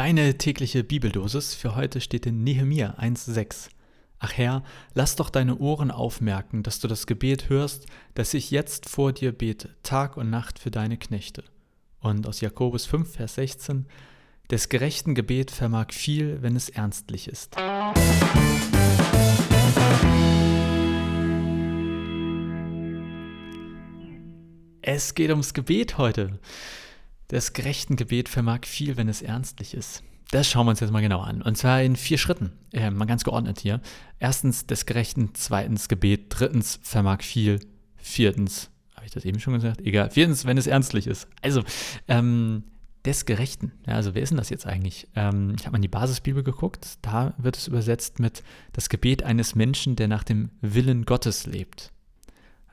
Deine tägliche Bibeldosis für heute steht in Nehemia 1,6. Ach Herr, lass doch deine Ohren aufmerken, dass du das Gebet hörst, das ich jetzt vor dir bete, Tag und Nacht für deine Knechte. Und aus Jakobus 5, Vers 16, des gerechten Gebet vermag viel, wenn es ernstlich ist. Es geht ums Gebet heute. Das gerechten Gebet vermag viel, wenn es ernstlich ist. Das schauen wir uns jetzt mal genau an. Und zwar in vier Schritten. Äh, mal ganz geordnet hier. Erstens des Gerechten, zweitens Gebet, drittens vermag viel, viertens, habe ich das eben schon gesagt? Egal. Viertens, wenn es ernstlich ist. Also, ähm, des Gerechten. Ja, also wer ist denn das jetzt eigentlich? Ähm, ich habe mal in die Basisbibel geguckt. Da wird es übersetzt mit das Gebet eines Menschen, der nach dem Willen Gottes lebt.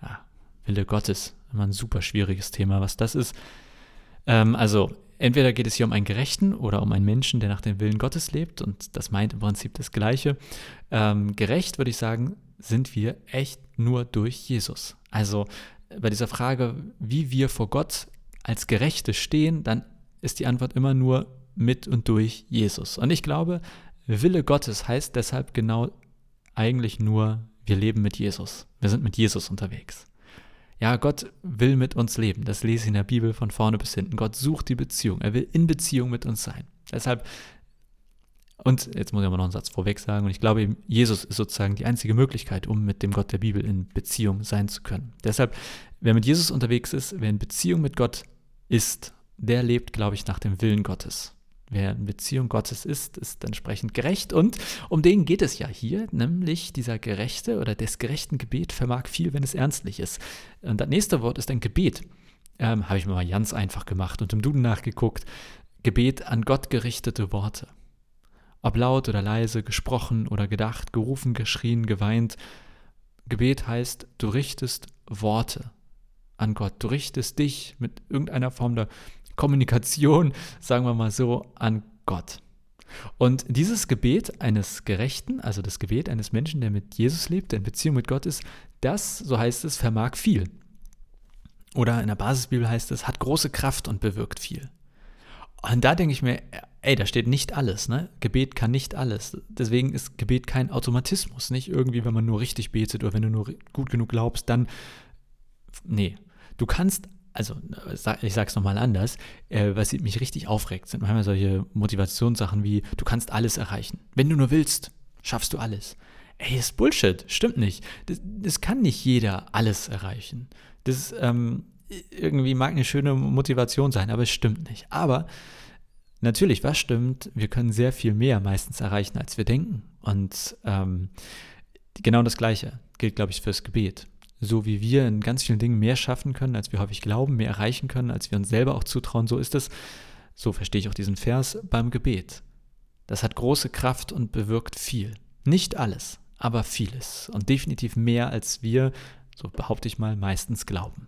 Ja, Wille Gottes. Immer ein super schwieriges Thema, was das ist. Ähm, also entweder geht es hier um einen Gerechten oder um einen Menschen, der nach dem Willen Gottes lebt und das meint im Prinzip das Gleiche. Ähm, gerecht würde ich sagen, sind wir echt nur durch Jesus. Also bei dieser Frage, wie wir vor Gott als Gerechte stehen, dann ist die Antwort immer nur mit und durch Jesus. Und ich glaube, Wille Gottes heißt deshalb genau eigentlich nur, wir leben mit Jesus. Wir sind mit Jesus unterwegs. Ja, Gott will mit uns leben. Das lese ich in der Bibel von vorne bis hinten. Gott sucht die Beziehung. Er will in Beziehung mit uns sein. Deshalb, und jetzt muss ich aber noch einen Satz vorweg sagen, und ich glaube, Jesus ist sozusagen die einzige Möglichkeit, um mit dem Gott der Bibel in Beziehung sein zu können. Deshalb, wer mit Jesus unterwegs ist, wer in Beziehung mit Gott ist, der lebt, glaube ich, nach dem Willen Gottes. Wer in Beziehung Gottes ist, ist entsprechend gerecht. Und um den geht es ja hier, nämlich dieser gerechte oder des gerechten Gebet vermag viel, wenn es ernstlich ist. Und das nächste Wort ist ein Gebet. Ähm, Habe ich mir mal ganz einfach gemacht und im Duden nachgeguckt. Gebet an Gott gerichtete Worte. Ob laut oder leise, gesprochen oder gedacht, gerufen, geschrien, geweint. Gebet heißt, du richtest Worte an Gott. Du richtest dich mit irgendeiner Form der Kommunikation, sagen wir mal so, an Gott. Und dieses Gebet eines Gerechten, also das Gebet eines Menschen, der mit Jesus lebt, der in Beziehung mit Gott ist, das, so heißt es, vermag viel. Oder in der Basisbibel heißt es, hat große Kraft und bewirkt viel. Und da denke ich mir, ey, da steht nicht alles, ne? Gebet kann nicht alles. Deswegen ist Gebet kein Automatismus. Nicht irgendwie, wenn man nur richtig betet oder wenn du nur gut genug glaubst, dann. Nee. Du kannst also ich sage es nochmal anders, äh, was mich richtig aufregt, sind manchmal solche Motivationssachen wie, du kannst alles erreichen. Wenn du nur willst, schaffst du alles. Ey, ist Bullshit, stimmt nicht. Das, das kann nicht jeder alles erreichen. Das ähm, irgendwie mag eine schöne Motivation sein, aber es stimmt nicht. Aber natürlich, was stimmt, wir können sehr viel mehr meistens erreichen, als wir denken. Und ähm, genau das Gleiche gilt, glaube ich, fürs Gebet so wie wir in ganz vielen Dingen mehr schaffen können, als wir häufig glauben, mehr erreichen können, als wir uns selber auch zutrauen, so ist es, so verstehe ich auch diesen Vers, beim Gebet. Das hat große Kraft und bewirkt viel. Nicht alles, aber vieles. Und definitiv mehr, als wir, so behaupte ich mal, meistens glauben.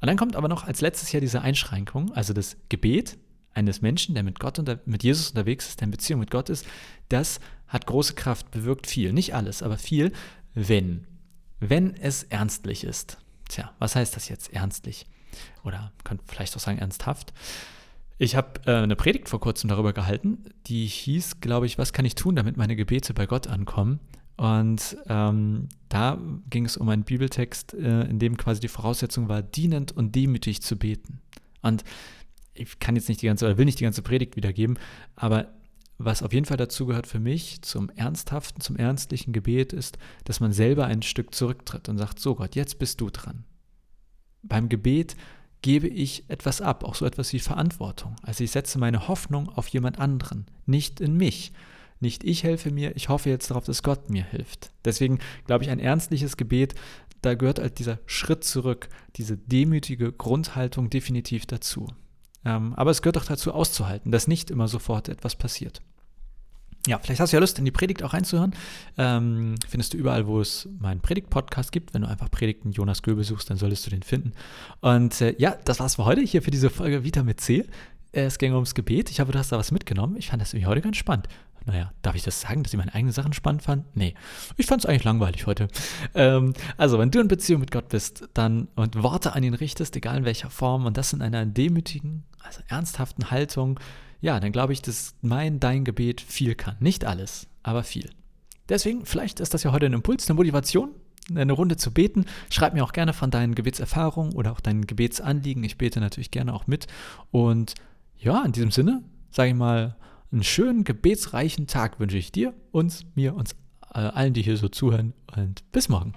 Und dann kommt aber noch als letztes Jahr diese Einschränkung, also das Gebet eines Menschen, der mit Gott und mit Jesus unterwegs ist, der in Beziehung mit Gott ist, das hat große Kraft, bewirkt viel. Nicht alles, aber viel, wenn wenn es ernstlich ist. Tja, was heißt das jetzt ernstlich? Oder man könnte vielleicht auch sagen ernsthaft. Ich habe äh, eine Predigt vor kurzem darüber gehalten, die hieß, glaube ich, was kann ich tun, damit meine Gebete bei Gott ankommen? Und ähm, da ging es um einen Bibeltext, äh, in dem quasi die Voraussetzung war, dienend und demütig zu beten. Und ich kann jetzt nicht die ganze, oder will nicht die ganze Predigt wiedergeben, aber was auf jeden Fall dazu gehört für mich zum ernsthaften, zum ernstlichen Gebet ist, dass man selber ein Stück zurücktritt und sagt, so Gott, jetzt bist du dran. Beim Gebet gebe ich etwas ab, auch so etwas wie Verantwortung. Also ich setze meine Hoffnung auf jemand anderen, nicht in mich. Nicht ich helfe mir, ich hoffe jetzt darauf, dass Gott mir hilft. Deswegen glaube ich, ein ernstliches Gebet, da gehört halt dieser Schritt zurück, diese demütige Grundhaltung definitiv dazu. Ähm, aber es gehört auch dazu auszuhalten, dass nicht immer sofort etwas passiert. Ja, vielleicht hast du ja Lust, in die Predigt auch reinzuhören. Ähm, findest du überall, wo es meinen Predigt-Podcast gibt. Wenn du einfach Predigten Jonas Göbel suchst, dann solltest du den finden. Und äh, ja, das war's für heute hier für diese Folge Vita mit C. Es ging ums Gebet. Ich hoffe, du hast da was mitgenommen. Ich fand das irgendwie heute ganz spannend. Naja, darf ich das sagen, dass ich meine eigenen Sachen spannend fand? Nee, ich fand es eigentlich langweilig heute. Ähm, also, wenn du in Beziehung mit Gott bist, dann und Worte an ihn richtest, egal in welcher Form, und das in einer demütigen, also ernsthaften Haltung, ja, dann glaube ich, dass mein, dein Gebet viel kann. Nicht alles, aber viel. Deswegen, vielleicht ist das ja heute ein Impuls, eine Motivation, eine Runde zu beten. Schreib mir auch gerne von deinen Gebetserfahrungen oder auch deinen Gebetsanliegen. Ich bete natürlich gerne auch mit. Und ja, in diesem Sinne, sage ich mal, einen schönen, gebetsreichen Tag wünsche ich dir, uns, mir, uns äh, allen, die hier so zuhören. Und bis morgen.